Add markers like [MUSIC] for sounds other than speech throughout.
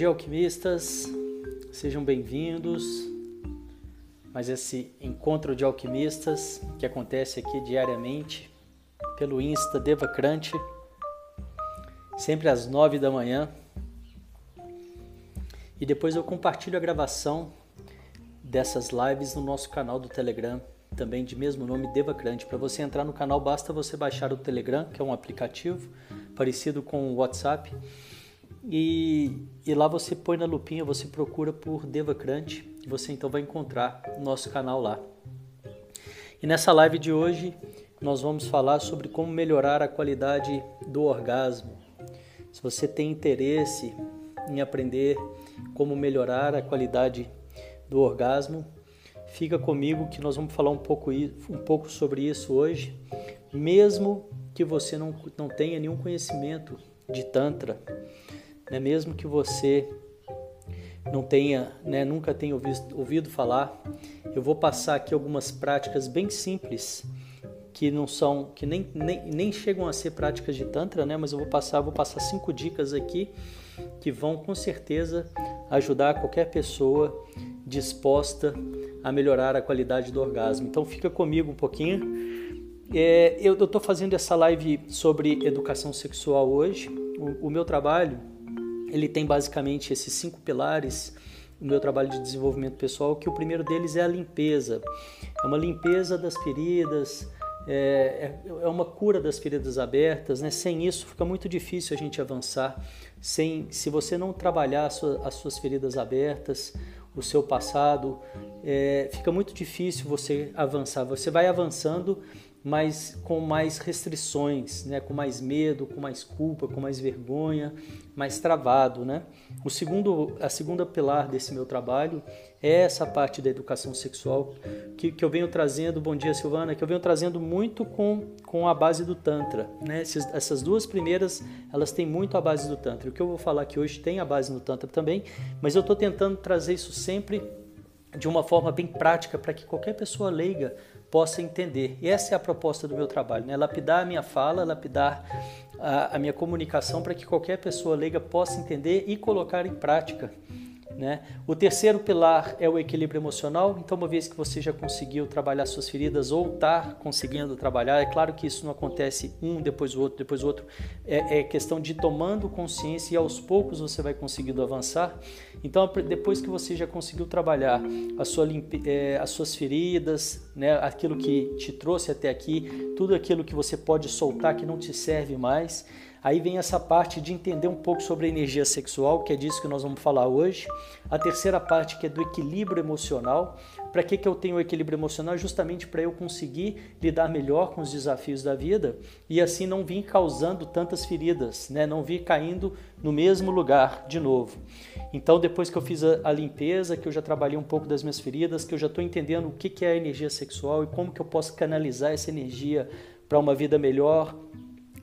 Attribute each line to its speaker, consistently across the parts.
Speaker 1: Dia, alquimistas. Sejam bem-vindos. Mas esse encontro de alquimistas que acontece aqui diariamente pelo Insta Devacrante, sempre às nove da manhã. E depois eu compartilho a gravação dessas lives no nosso canal do Telegram, também de mesmo nome Devacrante. Para você entrar no canal basta você baixar o Telegram, que é um aplicativo parecido com o WhatsApp e, e, lá você põe na lupinha, você procura por Devacrante você então vai encontrar nosso canal lá. E nessa live de hoje nós vamos falar sobre como melhorar a qualidade do orgasmo. Se você tem interesse em aprender como melhorar a qualidade do orgasmo, fica comigo que nós vamos falar um pouco, um pouco sobre isso hoje, mesmo que você não, não tenha nenhum conhecimento de Tantra né? mesmo que você não tenha, né, nunca tenha ouvido, ouvido falar, eu vou passar aqui algumas práticas bem simples que não são, que nem, nem, nem chegam a ser práticas de tantra, né? Mas eu vou passar, vou passar cinco dicas aqui que vão com certeza ajudar qualquer pessoa disposta a melhorar a qualidade do orgasmo. Então fica comigo um pouquinho. É, eu estou fazendo essa live sobre educação sexual hoje. O, o meu trabalho ele tem basicamente esses cinco pilares no meu trabalho de desenvolvimento pessoal, que o primeiro deles é a limpeza. É uma limpeza das feridas, é, é, é uma cura das feridas abertas, né? Sem isso fica muito difícil a gente avançar. Sem, se você não trabalhar as suas, as suas feridas abertas, o seu passado, é, fica muito difícil você avançar. Você vai avançando mas com mais restrições, né? com mais medo, com mais culpa, com mais vergonha, mais travado. Né? O segundo, a segunda pilar desse meu trabalho é essa parte da educação sexual que, que eu venho trazendo, bom dia Silvana, que eu venho trazendo muito com, com a base do Tantra. Né? Essas, essas duas primeiras, elas têm muito a base do Tantra. O que eu vou falar aqui hoje tem a base no Tantra também, mas eu estou tentando trazer isso sempre de uma forma bem prática para que qualquer pessoa leiga possa entender. E essa é a proposta do meu trabalho, né? lapidar a minha fala, lapidar a, a minha comunicação para que qualquer pessoa leiga possa entender e colocar em prática né? O terceiro pilar é o equilíbrio emocional. Então, uma vez que você já conseguiu trabalhar suas feridas ou está conseguindo trabalhar, é claro que isso não acontece um depois do outro, depois do outro. É, é questão de tomando consciência e aos poucos você vai conseguindo avançar. Então, depois que você já conseguiu trabalhar sua limpe, é, as suas feridas, né? aquilo que te trouxe até aqui, tudo aquilo que você pode soltar que não te serve mais Aí vem essa parte de entender um pouco sobre a energia sexual, que é disso que nós vamos falar hoje. A terceira parte que é do equilíbrio emocional. Para que, que eu tenho o equilíbrio emocional? Justamente para eu conseguir lidar melhor com os desafios da vida e assim não vir causando tantas feridas, né? não vir caindo no mesmo lugar de novo. Então, depois que eu fiz a, a limpeza, que eu já trabalhei um pouco das minhas feridas, que eu já estou entendendo o que, que é a energia sexual e como que eu posso canalizar essa energia para uma vida melhor,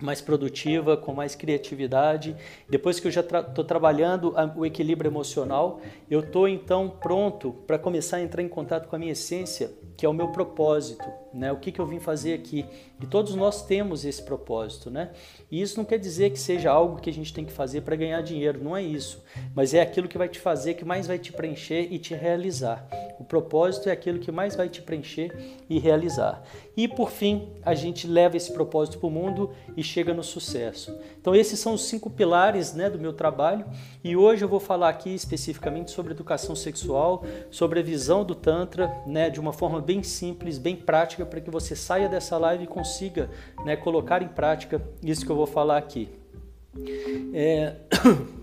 Speaker 1: mais produtiva, com mais criatividade. Depois que eu já estou tra trabalhando o equilíbrio emocional, eu estou então pronto para começar a entrar em contato com a minha essência, que é o meu propósito, né? O que, que eu vim fazer aqui? E todos nós temos esse propósito, né? E isso não quer dizer que seja algo que a gente tem que fazer para ganhar dinheiro, não é isso. Mas é aquilo que vai te fazer, que mais vai te preencher e te realizar. O propósito é aquilo que mais vai te preencher e realizar. E por fim, a gente leva esse propósito para o mundo e chega no sucesso. Então esses são os cinco pilares né, do meu trabalho e hoje eu vou falar aqui especificamente sobre educação sexual, sobre a visão do Tantra, né, de uma forma bem simples, bem prática, para que você saia dessa live e consiga né, colocar em prática isso que eu vou falar aqui. É... [COUGHS]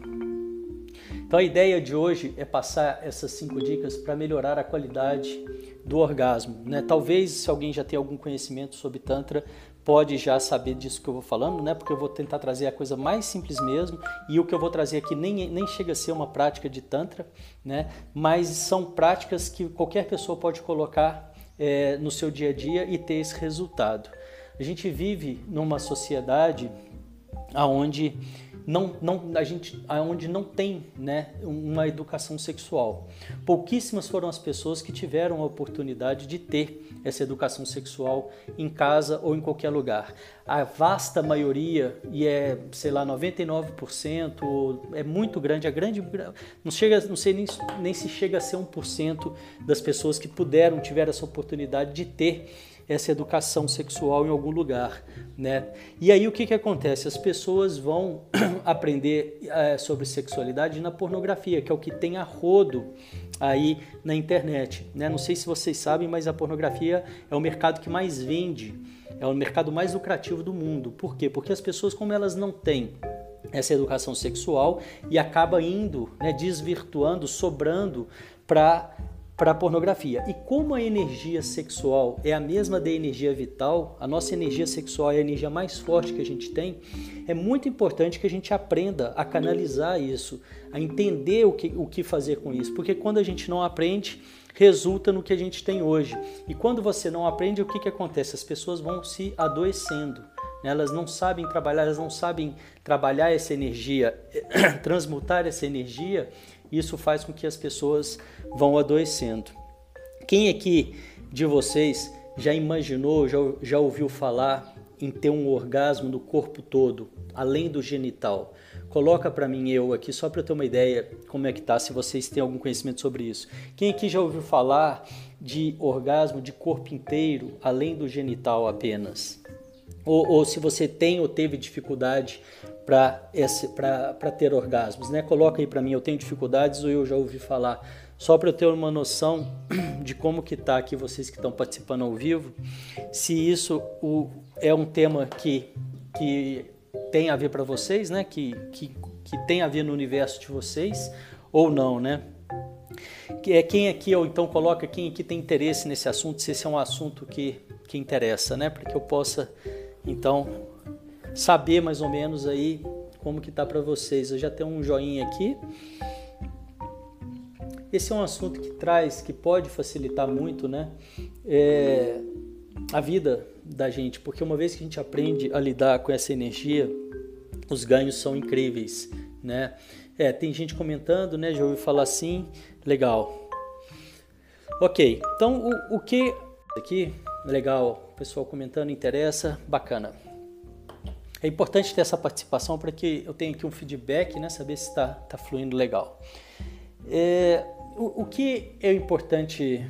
Speaker 1: Então a ideia de hoje é passar essas cinco dicas para melhorar a qualidade do orgasmo. Né? Talvez se alguém já tem algum conhecimento sobre Tantra, pode já saber disso que eu vou falando, né? Porque eu vou tentar trazer a coisa mais simples mesmo e o que eu vou trazer aqui nem, nem chega a ser uma prática de Tantra, né? Mas são práticas que qualquer pessoa pode colocar é, no seu dia a dia e ter esse resultado. A gente vive numa sociedade onde não, não, a gente, onde não tem né, uma educação sexual. Pouquíssimas foram as pessoas que tiveram a oportunidade de ter essa educação sexual em casa ou em qualquer lugar. A vasta maioria, e é, sei lá, 99%, é muito grande, a grande. Não, chega, não sei nem, nem se chega a ser 1% das pessoas que puderam, tiveram essa oportunidade de ter essa educação sexual em algum lugar, né? E aí o que, que acontece? As pessoas vão [CLEARS THROAT] aprender é, sobre sexualidade na pornografia, que é o que tem a rodo aí na internet, né? Não sei se vocês sabem, mas a pornografia é o mercado que mais vende, é o mercado mais lucrativo do mundo. Por quê? Porque as pessoas, como elas não têm essa educação sexual e acaba indo, né, desvirtuando, sobrando para para a pornografia. E como a energia sexual é a mesma da energia vital, a nossa energia sexual é a energia mais forte que a gente tem, é muito importante que a gente aprenda a canalizar isso, a entender o que, o que fazer com isso, porque quando a gente não aprende, resulta no que a gente tem hoje. E quando você não aprende, o que, que acontece? As pessoas vão se adoecendo. Né? Elas não sabem trabalhar, elas não sabem trabalhar essa energia, [CLEARS THROAT] transmutar essa energia isso faz com que as pessoas vão adoecendo. Quem aqui de vocês já imaginou, já, já ouviu falar em ter um orgasmo no corpo todo, além do genital? Coloca para mim eu aqui só para eu ter uma ideia como é que tá, se vocês têm algum conhecimento sobre isso. Quem aqui já ouviu falar de orgasmo de corpo inteiro, além do genital apenas? Ou, ou se você tem ou teve dificuldade para ter orgasmos, né? Coloca aí para mim, eu tenho dificuldades ou eu já ouvi falar, só para eu ter uma noção [CLEARS THROAT] de como que tá aqui vocês que estão participando ao vivo, se isso o, é um tema que, que tem a ver para vocês, né? Que, que, que tem a ver no universo de vocês ou não, né? É quem aqui ou então coloca quem aqui tem interesse nesse assunto, se esse é um assunto que, que interessa, né? Para que eu possa então saber mais ou menos aí como que tá para vocês. Eu já tenho um joinha aqui. Esse é um assunto que traz, que pode facilitar muito, né, é, a vida da gente, porque uma vez que a gente aprende a lidar com essa energia, os ganhos são incríveis, né? É, tem gente comentando, né? Já ouviu falar assim, legal. Ok, então o, o que aqui, legal, pessoal comentando, interessa, bacana. É importante ter essa participação para que eu tenha aqui um feedback, né, saber se está tá fluindo legal. É, o, o, que é importante?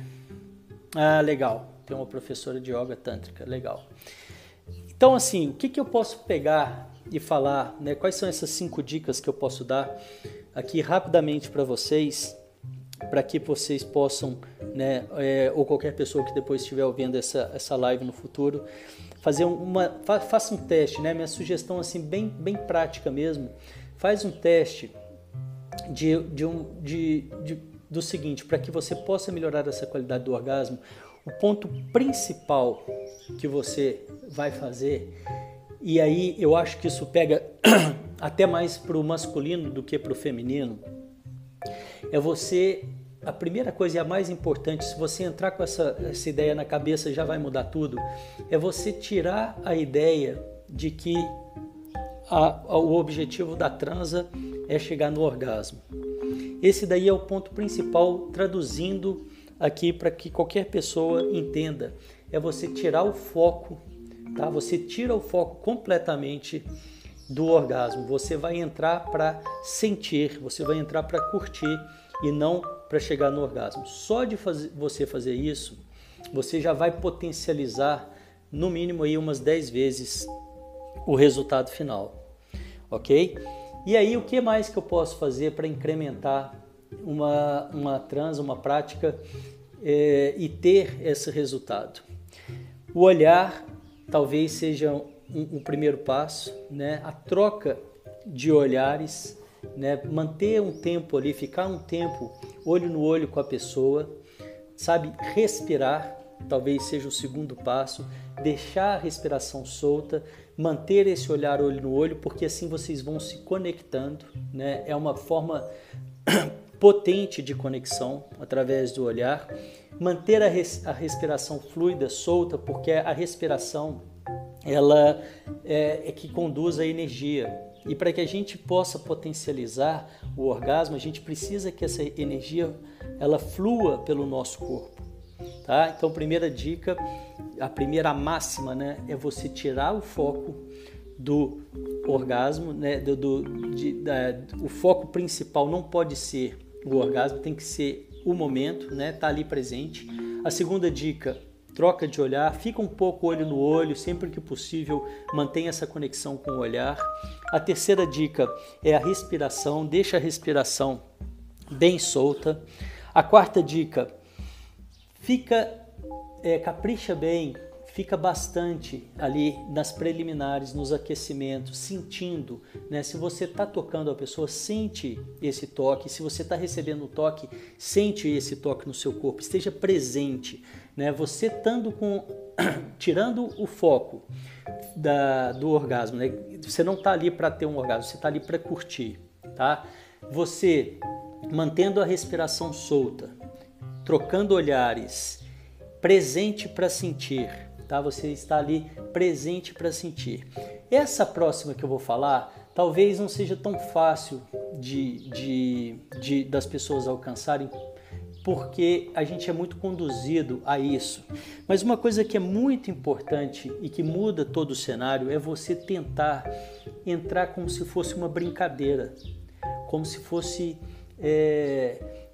Speaker 1: Ah, legal, tem uma professora de yoga tântrica, legal. Então, assim, o que, que eu posso pegar e falar? Né, quais são essas cinco dicas que eu posso dar aqui rapidamente para vocês, para que vocês possam, né, é, ou qualquer pessoa que depois estiver ouvindo essa, essa live no futuro, fazer uma faça um teste, né? Minha sugestão assim bem bem prática mesmo. Faz um teste de, de um de, de do seguinte, para que você possa melhorar essa qualidade do orgasmo, o ponto principal que você vai fazer e aí eu acho que isso pega [CLEARS THROAT] até mais para o masculino do que para o feminino, é você a primeira coisa e a mais importante, se você entrar com essa, essa ideia na cabeça já vai mudar tudo, é você tirar a ideia de que a, a, o objetivo da transa é chegar no orgasmo. Esse daí é o ponto principal, traduzindo aqui para que qualquer pessoa entenda. É você tirar o foco, tá? Você tira o foco completamente do orgasmo. Você vai entrar para sentir, você vai entrar para curtir e não para chegar no orgasmo. Só de fazer, você fazer isso, você já vai potencializar no mínimo aí umas 10 vezes o resultado final. OK? E aí o que mais que eu posso fazer para incrementar uma uma trans, uma prática é, e ter esse resultado? O olhar talvez seja um, um primeiro passo, né? A troca de olhares né? Manter um tempo ali, ficar um tempo olho no olho com a pessoa, sabe? Respirar, talvez seja o segundo passo, deixar a respiração solta, manter esse olhar olho no olho, porque assim vocês vão se conectando, né? É uma forma [COUGHS] potente de conexão através do olhar. Manter a, res, a respiração fluida, solta, porque a respiração ela é, é que conduz a energia E para que a gente possa potencializar o orgasmo, a gente precisa que essa energia ela flua pelo nosso corpo. Tá? Então, primeira dica, a primeira máxima, né, é você tirar o foco do orgasmo, né, do, do de, da, o foco principal não pode ser o orgasmo, tem que ser o momento, né, tá ali presente. A segunda dica, troca de olhar, fica um pouco olho no olho, sempre que possível, mantenha essa conexão com o olhar. A terceira dica é a respiração, deixa a respiração bem solta. A quarta dica, fica, é, capricha bem, fica bastante ali nas preliminares, nos aquecimentos, sentindo, né? Se você está tocando a pessoa, sente esse toque. Se você está recebendo o toque, sente esse toque no seu corpo, esteja presente né? Você estando com [CLEARS THROAT] tirando o foco da, do orgasmo, né? Você não está ali para ter um orgasmo, você está ali para curtir, tá? Você mantendo a respiração solta, trocando olhares, presente para sentir, tá? Você está ali presente para sentir. Essa próxima que eu vou falar, talvez não seja tão fácil de, de, de das pessoas alcançarem porque a gente é muito conduzido a isso. Mas uma coisa que é muito importante e que muda todo o cenário é você tentar entrar como se fosse uma brincadeira, como se fosse é,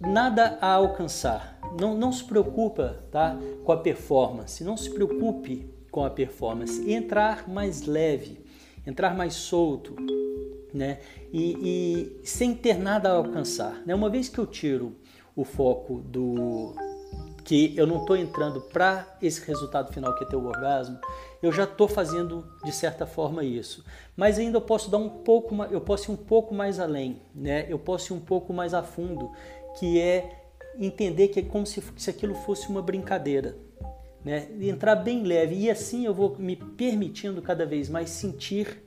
Speaker 1: nada a alcançar. Não, não se preocupa tá, com a performance, não se preocupe com a performance. Entrar mais leve, entrar mais solto, né? E, e sem ter nada a alcançar. Né? Uma vez que eu tiro o foco do que eu não estou entrando para esse resultado final que é ter o orgasmo, eu já estou fazendo de certa forma isso. Mas ainda eu posso dar um pouco, eu posso ir um pouco mais além, né? Eu posso ir um pouco mais a fundo, que é entender que é como se, se aquilo fosse uma brincadeira, né? Entrar bem leve e assim eu vou me permitindo cada vez mais sentir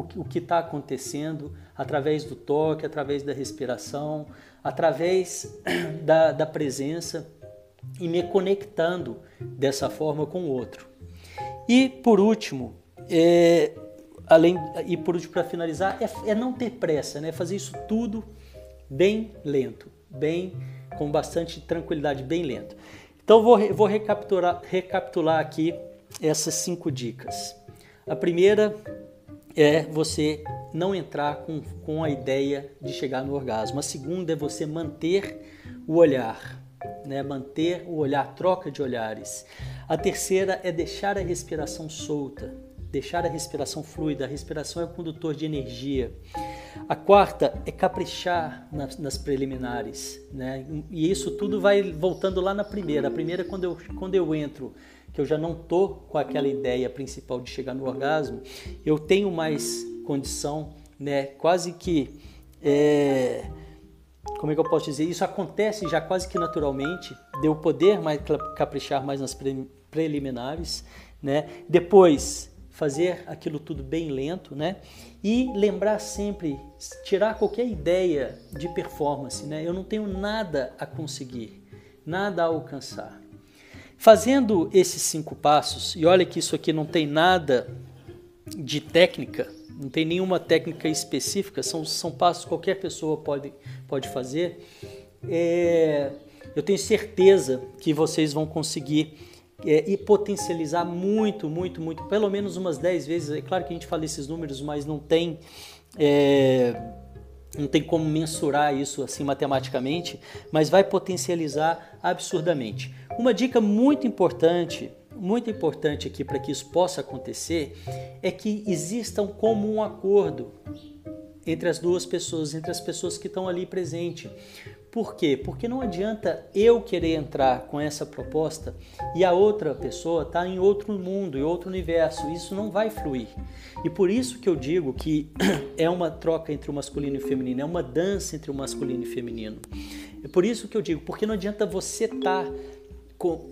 Speaker 1: o, que está acontecendo através do toque, através da respiração, através [CLEARS THROAT] da, da presença e me conectando dessa forma com o outro. E por último, é, além e por último para finalizar, é, é, não ter pressa, né? Fazer isso tudo bem lento, bem com bastante tranquilidade, bem lento. Então vou, vou recapitular, recapitular aqui essas cinco dicas. A primeira é você não entrar com, com a ideia de chegar no orgasmo. A segunda é você manter o olhar, né? manter o olhar, troca de olhares. A terceira é deixar a respiração solta, deixar a respiração fluida. A respiração é o condutor de energia. A quarta é caprichar nas, nas, preliminares, né? E isso tudo vai voltando lá na primeira. A primeira, quando eu, quando eu entro que eu já não tô com aquela ideia principal de chegar no orgasmo, eu tenho mais condição, né? Quase que é, como é que eu posso dizer? Isso acontece já quase que naturalmente, de eu poder mais caprichar mais nas preliminares, né? Depois fazer aquilo tudo bem lento, né? E lembrar sempre, tirar qualquer ideia de performance, né? Eu não tenho nada a conseguir, nada a alcançar. Fazendo esses cinco passos, e olha que isso aqui não tem nada de técnica, não tem nenhuma técnica específica, são, são passos que qualquer pessoa pode, pode fazer. É, eu tenho certeza que vocês vão conseguir é, e potencializar muito, muito, muito, pelo menos umas 10 vezes. É claro que a gente fala esses números, mas não tem. É, não tem como mensurar isso assim matematicamente, mas vai potencializar absurdamente. Uma dica muito importante, muito importante aqui para que isso possa acontecer, é que exista um comum acordo entre as duas pessoas, entre as pessoas que estão ali presentes. Por quê? Porque não adianta eu querer entrar com essa proposta e a outra pessoa está em outro mundo, em outro universo. Isso não vai fluir. E por isso que eu digo que [CLEARS THROAT] é uma troca entre o masculino e o feminino, é uma dança entre o masculino e o feminino. É por isso que eu digo, porque não adianta você estar tá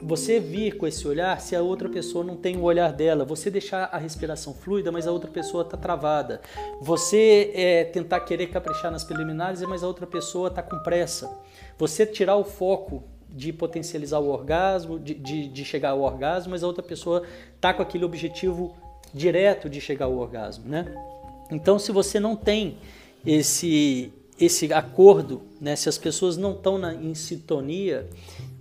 Speaker 1: você vir com esse olhar se a outra pessoa não tem o olhar dela, você deixar a respiração fluida, mas a outra pessoa está travada, você é, tentar querer caprichar nas preliminares, mas a outra pessoa está com pressa, você tirar o foco de potencializar o orgasmo, de, de, de chegar ao orgasmo, mas a outra pessoa está com aquele objetivo direto de chegar ao orgasmo, né? Então, se você não tem esse esse acordo, né, se as pessoas não estão em sintonia,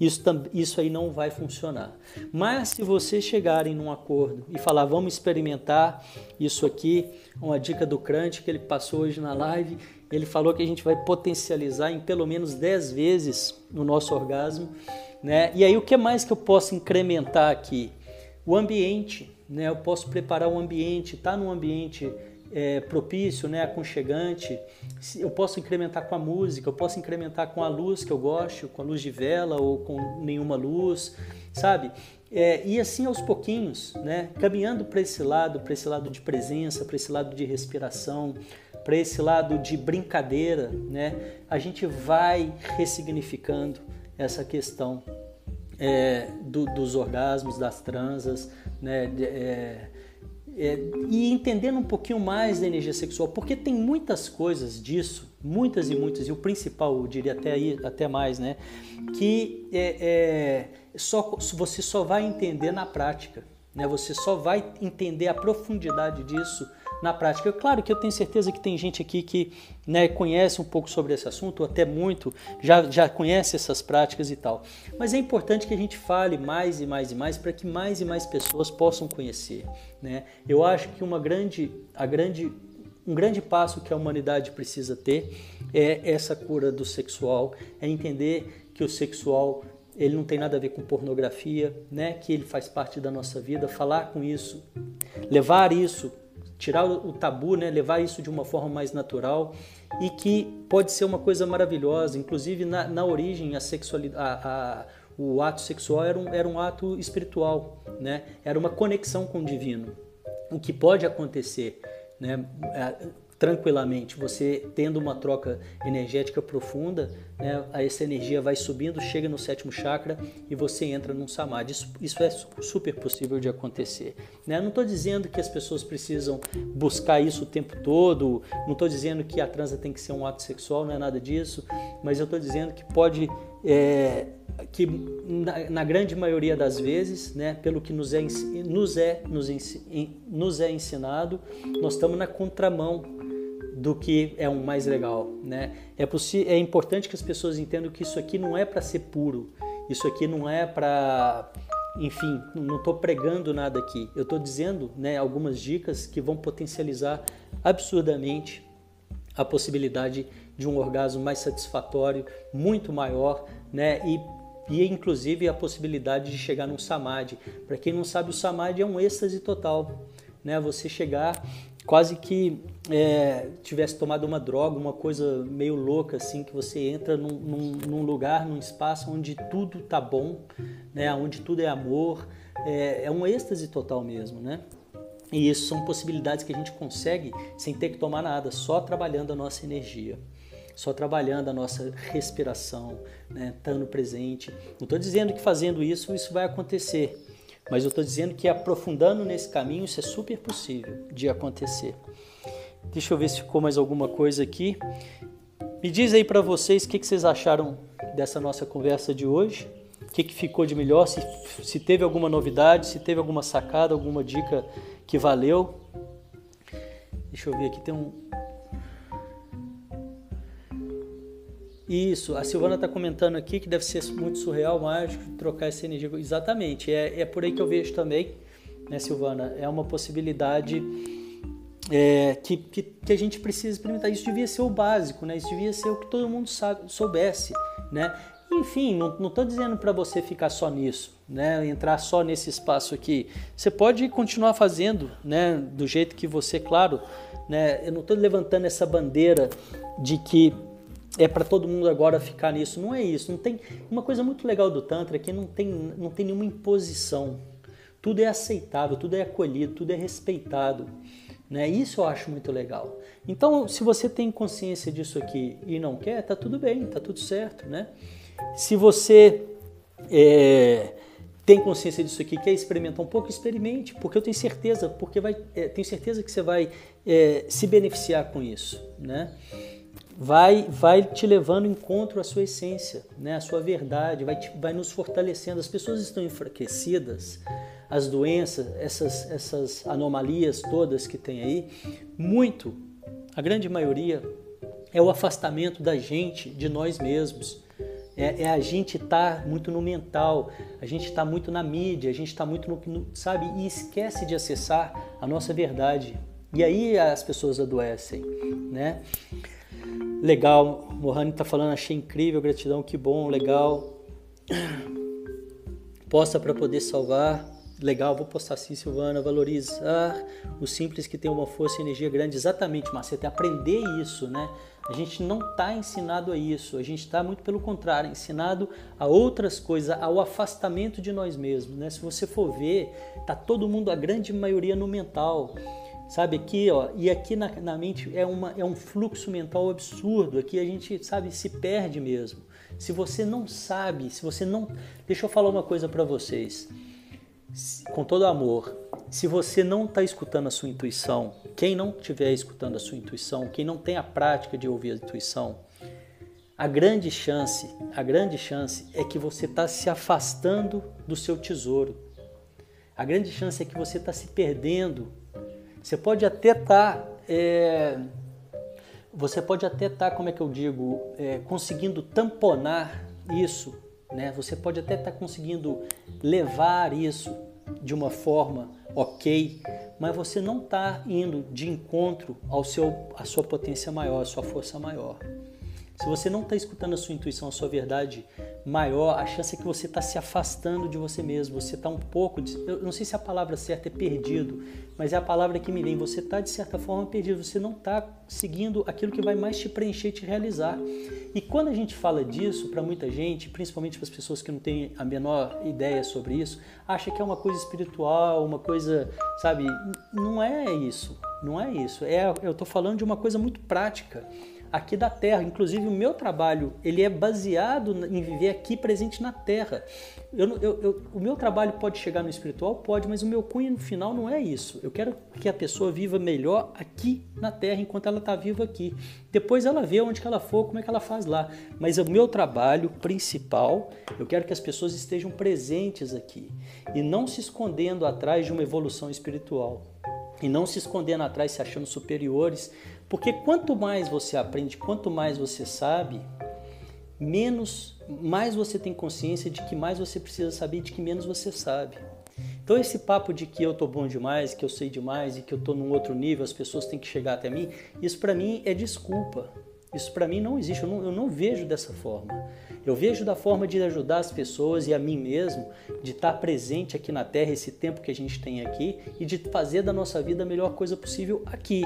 Speaker 1: isso, isso aí não vai funcionar. Mas se vocês chegarem num acordo e falar, vamos experimentar isso aqui, uma dica do Crunch que ele passou hoje na live, ele falou que a gente vai potencializar em pelo menos 10 vezes no nosso orgasmo. Né? E aí o que mais que eu posso incrementar aqui? O ambiente, né? eu posso preparar o ambiente, tá num ambiente é, propício, né, aconchegante. Eu posso incrementar com a música, eu posso incrementar com a luz que eu gosto, com a luz de vela ou com nenhuma luz, sabe? É, e assim aos pouquinhos, né, caminhando para esse lado, para esse lado de presença, para esse lado de respiração, para esse lado de brincadeira, né, a gente vai ressignificando essa questão é, do, dos orgasmos, das transas, né, de, é, é, e entendendo um pouquinho mais da energia sexual, porque tem muitas coisas disso, muitas e muitas, e o principal, eu diria até, aí, até mais, né? Que é, é, só, você só vai entender na prática, né? Você só vai entender a profundidade disso na prática. Claro que eu tenho certeza que tem gente aqui que né, conhece um pouco sobre esse assunto, ou até muito, já, já conhece essas práticas e tal. Mas é importante que a gente fale mais e mais e mais para que mais e mais pessoas possam conhecer. Né? Eu acho que uma grande, a grande, um grande passo que a humanidade precisa ter é essa cura do sexual, é entender que o sexual ele não tem nada a ver com pornografia, né? Que ele faz parte da nossa vida. Falar com isso, levar isso tirar o tabu, né, levar isso de uma forma mais natural e que pode ser uma coisa maravilhosa. Inclusive, na, na origem, a sexualidade, a, a, o ato sexual era um, era um ato espiritual, né? era uma conexão com o divino. O que pode acontecer, né? Tranquilamente, você tendo uma troca energética profunda, né, essa energia vai subindo, chega no sétimo chakra e você entra num samadhi. Isso, isso é super possível de acontecer. Né? Não estou dizendo que as pessoas precisam buscar isso o tempo todo, não estou dizendo que a transa tem que ser um ato sexual, não é nada disso, mas eu estou dizendo que pode. É, que na, na, grande maioria das vezes, né, pelo que nos é, nos é, nos, nos é ensinado, nós estamos na contramão do que é um mais legal, né? É, é importante que as pessoas entendam que isso aqui não é para ser puro, isso aqui não é para, enfim, não estou pregando nada aqui. Eu estou dizendo, né, algumas dicas que vão potencializar absurdamente a possibilidade de um orgasmo mais satisfatório, muito maior, né? E e inclusive a possibilidade de chegar num samadhi. Para quem não sabe, o samadhi é um êxtase total, né? Você chegar quase que é, tivesse tomado uma droga, uma coisa meio louca assim, que você entra num, num, num lugar, num espaço onde tudo tá bom, né? Onde tudo é amor, é, é um êxtase total mesmo, né? E isso são possibilidades que a gente consegue sem ter que tomar nada, só trabalhando a nossa energia, só trabalhando a nossa respiração, né? estando presente. Não estou dizendo que fazendo isso isso vai acontecer, mas eu estou dizendo que aprofundando nesse caminho isso é super possível de acontecer. Deixa eu ver se ficou mais alguma coisa aqui. Me diz aí para vocês o que, que, vocês acharam dessa nossa conversa de hoje. O que, que ficou de melhor, se, se teve alguma novidade, se teve alguma sacada, alguma dica que valeu. Deixa eu ver aqui, tem um, Isso, a Silvana está comentando aqui que deve ser muito surreal, mágico, trocar essa energia. Exatamente, é, é por aí que eu vejo também, né, Silvana? É uma possibilidade é, que, que, que, a gente precisa experimentar. Isso devia ser o básico, né? Isso devia ser o que todo mundo sabe, soubesse, né? Enfim, não estou dizendo para você ficar só nisso, né? Entrar só nesse espaço aqui. Você pode continuar fazendo, né? Do jeito que você, claro, né? Eu não estou levantando essa bandeira de que é para todo mundo agora ficar nisso. Não é isso. Não tem uma coisa muito legal do tantra é que não tem não tem nenhuma imposição. Tudo é aceitável, tudo é acolhido, tudo é respeitado. Né? Isso eu acho muito legal. Então, se você tem consciência disso aqui e não quer, tá tudo bem, tá tudo certo, né? Se você é, tem consciência disso aqui, quer experimentar um pouco, experimente, porque eu tenho certeza, porque vai, é, tenho certeza que você vai é, se beneficiar com isso, né? Vai, vai te levando encontro à sua essência, né? à sua verdade, vai, te, vai nos fortalecendo. As pessoas estão enfraquecidas, as doenças, essas, essas anomalias todas que tem aí, muito, a grande maioria, é o afastamento da gente de nós mesmos. É, é a gente estar tá muito no mental, a gente está muito na mídia, a gente está muito no, no, sabe, e esquece de acessar a nossa verdade. E aí as pessoas adoecem, né? Legal, Mohani está falando, achei incrível, gratidão, que bom, legal. [CLEARS THROAT] Posta para poder salvar, legal, vou postar assim, Silvana, valorizar o simples que tem uma força e energia grande. Exatamente, Marceta, é aprender isso, né? A gente não está ensinado a isso, a gente está muito pelo contrário, ensinado a outras coisas, ao afastamento de nós mesmos, né? Se você for ver, tá todo mundo, a grande maioria no mental. Sabe, aqui, ó, e aqui na, na mente é, uma, é um fluxo mental absurdo. Aqui a gente, sabe, se perde mesmo. Se você não sabe, se você não. Deixa eu falar uma coisa para vocês, com todo amor. Se você não está escutando a sua intuição, quem não estiver escutando a sua intuição, quem não tem a prática de ouvir a intuição, a grande chance, a grande chance é que você está se afastando do seu tesouro. A grande chance é que você está se perdendo você pode até estar, tá, é, você pode até estar, tá, como é que eu digo, é, conseguindo tamponar isso, né? Você pode até estar tá conseguindo levar isso de uma forma ok, mas você não está indo de encontro ao seu, à sua potência maior, à sua força maior. Se você não está escutando a sua intuição, a sua verdade maior, a chance é que você está se afastando de você mesmo. Você está um pouco, eu não sei se a palavra certa é perdido, mas é a palavra que me vem. Você está de certa forma perdido. Você não está seguindo aquilo que vai mais te preencher, te realizar. E quando a gente fala disso para muita gente, principalmente para as pessoas que não têm a menor ideia sobre isso, acha que é uma coisa espiritual, uma coisa, sabe? Não é isso. Não é isso. É, eu estou falando de uma coisa muito prática aqui da Terra. Inclusive, o meu trabalho ele é baseado em viver aqui presente na Terra. Eu, eu, eu, o meu trabalho pode chegar no espiritual? Pode, mas o meu cunho no final não é isso. Eu quero que a pessoa viva melhor aqui na Terra, enquanto ela está viva aqui. Depois ela vê onde que ela for, como é que ela faz lá. Mas o meu trabalho principal, eu quero que as pessoas estejam presentes aqui e não se escondendo atrás de uma evolução espiritual e não se escondendo atrás, se achando superiores, porque quanto mais você aprende, quanto mais você sabe, menos, mais você tem consciência de que mais você precisa saber, de que menos você sabe. Então esse papo de que eu tô bom demais, que eu sei demais e que eu tô num outro nível, as pessoas têm que chegar até mim, isso para mim é desculpa. Isso para mim não existe, eu não, eu não vejo dessa forma. Eu vejo da forma de ajudar as pessoas e a mim mesmo, de estar presente aqui na Terra esse tempo que a gente tem aqui e de fazer da nossa vida a melhor coisa possível aqui.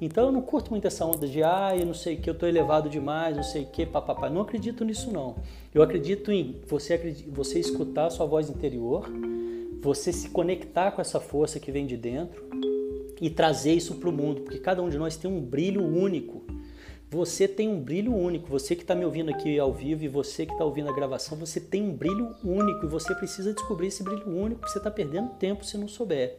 Speaker 1: Então eu não curto muito essa onda de ah, eu não sei que eu estou elevado demais, não sei que, papapá. Não acredito nisso não. Eu acredito em você, você escutar a sua voz interior, você se conectar com essa força que vem de dentro e trazer isso para o mundo, porque cada um de nós tem um brilho único. Você tem um brilho único. Você que está me ouvindo aqui ao vivo e você que está ouvindo a gravação, você tem um brilho único e você precisa descobrir esse brilho único. Você está perdendo tempo se não souber.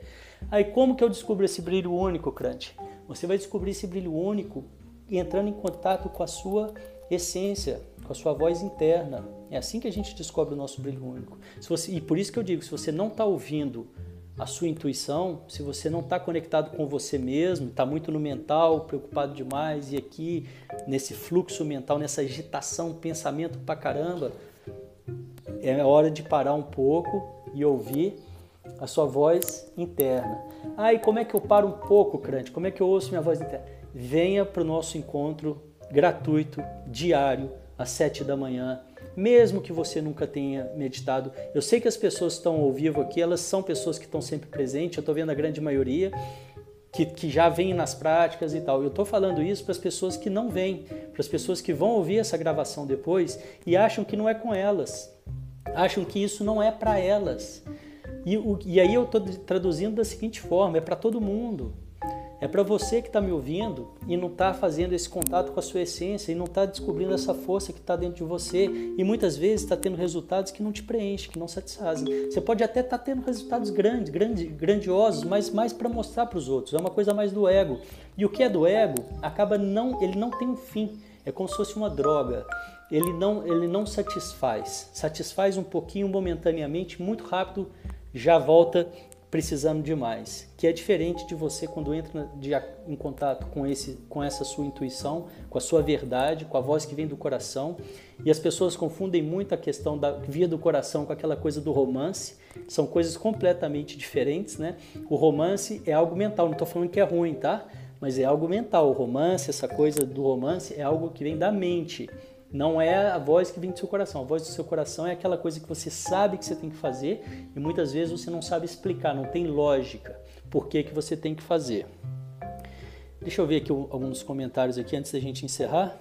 Speaker 1: Aí como que eu descubro esse brilho único, Crante? Você vai descobrir esse brilho único entrando em contato com a sua essência, com a sua voz interna. É assim que a gente descobre o nosso brilho único. Você, e por isso que eu digo, se você não está ouvindo a sua intuição, se você não está conectado com você mesmo, está muito no mental, preocupado demais e aqui nesse fluxo mental, nessa agitação, pensamento pra caramba, é hora de parar um pouco e ouvir a sua voz interna. Ah, e como é que eu paro um pouco, Crante? Como é que eu ouço minha voz interna? Venha para o nosso encontro gratuito, diário, às sete da manhã, mesmo que você nunca tenha meditado. Eu sei que as pessoas que estão ao vivo aqui, elas são pessoas que estão sempre presentes, eu estou vendo a grande maioria, que, que já vem nas práticas e tal. Eu estou falando isso para as pessoas que não vêm, para as pessoas que vão ouvir essa gravação depois e acham que não é com elas, acham que isso não é para elas. E, e aí eu estou traduzindo da seguinte forma: é para todo mundo. É para você que está me ouvindo e não está fazendo esse contato com a sua essência e não está descobrindo essa força que está dentro de você e muitas vezes está tendo resultados que não te preenchem, que não satisfazem. Você pode até estar tá tendo resultados grandes, grandiosos, mas mais para mostrar para os outros. É uma coisa mais do ego. E o que é do ego acaba não, ele não tem um fim. É como se fosse uma droga. Ele não, ele não satisfaz. Satisfaz um pouquinho momentaneamente, muito rápido já volta precisando de mais, que é diferente de você quando entra de, em contato com, esse, com essa sua intuição, com a sua verdade, com a voz que vem do coração. E as pessoas confundem muito a questão da via do coração com aquela coisa do romance. São coisas completamente diferentes, né? O romance é algo mental, não estou falando que é ruim, tá? Mas é algo mental. O romance, essa coisa do romance, é algo que vem da mente. Não é a voz que vem do seu coração. A voz do seu coração é aquela coisa que você sabe que você tem que fazer e muitas vezes você não sabe explicar, não tem lógica por que, que você tem que fazer. Deixa eu ver aqui alguns comentários aqui antes da gente encerrar.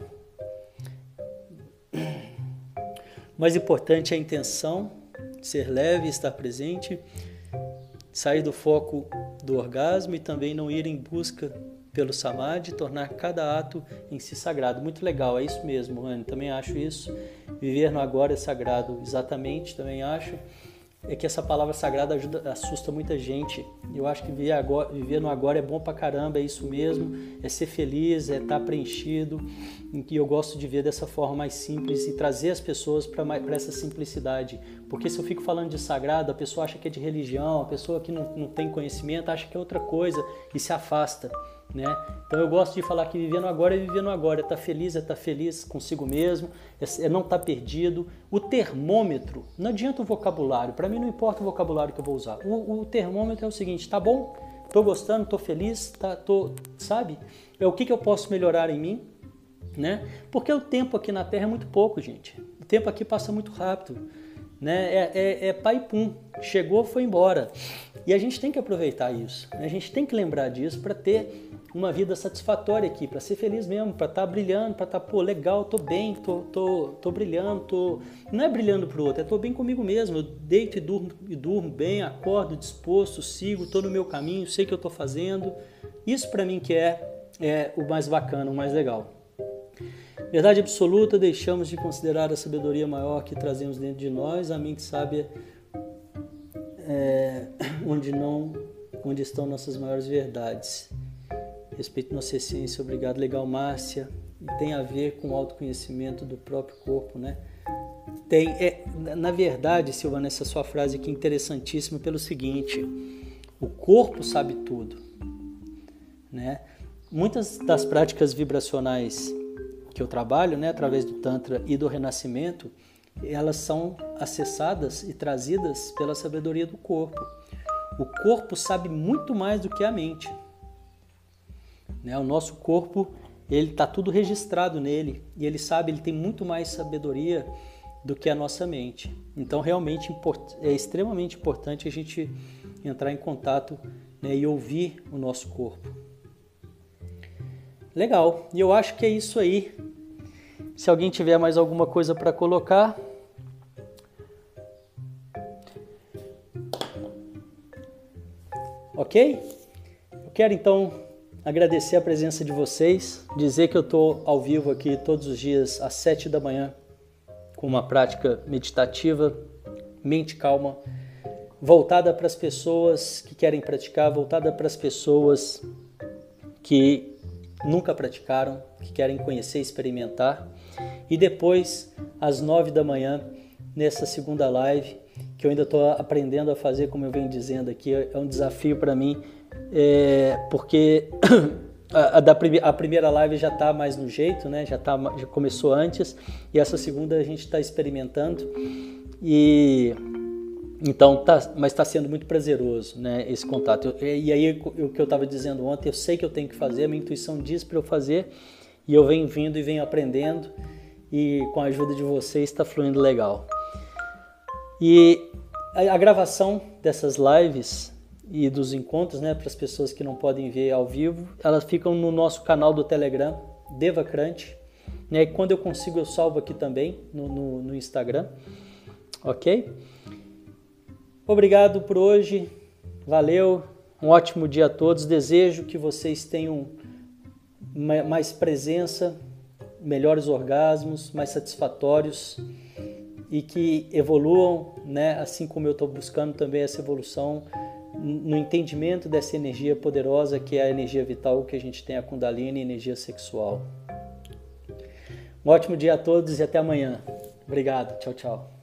Speaker 1: O mais importante é a intenção, ser leve, estar presente, sair do foco do orgasmo e também não ir em busca pelo samadhi, tornar cada ato em si sagrado. Muito legal, é isso mesmo, Rani, também acho isso. Viver no agora é sagrado, exatamente, também acho. É que essa palavra sagrada ajuda, assusta muita gente. Eu acho que viver, agora, viver no agora é bom pra caramba, é isso mesmo. É ser feliz, é estar tá preenchido. E eu gosto de ver dessa forma mais simples e trazer as pessoas para essa simplicidade. Porque se eu fico falando de sagrado, a pessoa acha que é de religião, a pessoa que não, não tem conhecimento acha que é outra coisa e se afasta. Né? Então eu gosto de falar que vivendo agora é vivendo agora, é estar tá feliz, é estar tá feliz consigo mesmo, é, é não estar tá perdido. O termômetro, não adianta o vocabulário, para mim não importa o vocabulário que eu vou usar. O, o termômetro é o seguinte, tá bom? Tô gostando, tô feliz, tá, tô, sabe? É o que, que eu posso melhorar em mim, né? Porque o tempo aqui na Terra é muito pouco, gente. O tempo aqui passa muito rápido, né? É, é, é pai pum, chegou, foi embora. E a gente tem que aproveitar isso, né? a gente tem que lembrar disso para ter uma vida satisfatória aqui, para ser feliz mesmo, para estar tá brilhando, para estar, tá, pô, legal, tô bem, tô, tô, tô brilhando, tô... não é brilhando para o outro, é tô bem comigo mesmo, eu deito e durmo, e durmo bem, acordo disposto, sigo, tô no meu caminho, sei que eu tô fazendo. Isso para mim que é, é o mais bacana, o mais legal. Verdade absoluta, deixamos de considerar a sabedoria maior que trazemos dentro de nós, a mente sábia é, [COUGHS] onde não onde estão nossas maiores verdades respeito nossa essência. Obrigado, legal, Márcia. E tem a ver com o autoconhecimento do próprio corpo, né? Tem, é, na verdade, Silvana, essa sua frase aqui é interessantíssima pelo seguinte: o corpo sabe tudo, né? Muitas das práticas vibracionais que eu trabalho, né, através do Tantra e do Renascimento, elas são acessadas e trazidas pela sabedoria do corpo. O corpo sabe muito mais do que a mente. Né? O nosso corpo, ele está tudo registrado nele e ele sabe, ele tem muito mais sabedoria do que a nossa mente. Então, realmente é extremamente importante a gente entrar em contato né, e ouvir o nosso corpo. Legal, e eu acho que é isso aí. Se alguém tiver mais alguma coisa para colocar. Ok? Eu quero então agradecer a presença de vocês, dizer que eu estou ao vivo aqui todos os dias às sete da manhã com uma prática meditativa, mente calma, voltada para as pessoas que querem praticar, voltada para as pessoas que nunca praticaram, que querem conhecer, experimentar. E depois, às nove da manhã, nessa segunda live, que eu ainda estou aprendendo a fazer, como eu venho dizendo aqui, é um desafio para mim é, porque [CLEARS THROAT] a, a, da, a primeira live já está mais no jeito, né? Já, tá, já começou antes e essa segunda a gente está experimentando e então tá, mas está sendo muito prazeroso, né? Esse contato. Eu, e aí o que eu estava dizendo ontem, eu sei que eu tenho que fazer, minha intuição diz para eu fazer e eu venho vindo e venho aprendendo e com a ajuda de vocês está fluindo legal. E a, a gravação dessas lives e dos encontros, né, para as pessoas que não podem ver ao vivo, elas ficam no nosso canal do Telegram, Devacrante. Né, e quando eu consigo, eu salvo aqui também no, no, no Instagram. Ok? Obrigado por hoje. Valeu. Um ótimo dia a todos. Desejo que vocês tenham mais presença, melhores orgasmos, mais satisfatórios e que evoluam, né? Assim como eu estou buscando também essa evolução no entendimento dessa energia poderosa que é a energia vital que a gente tem, a Kundalini, energia sexual. Um ótimo dia a todos e até amanhã. Obrigado. Tchau, tchau.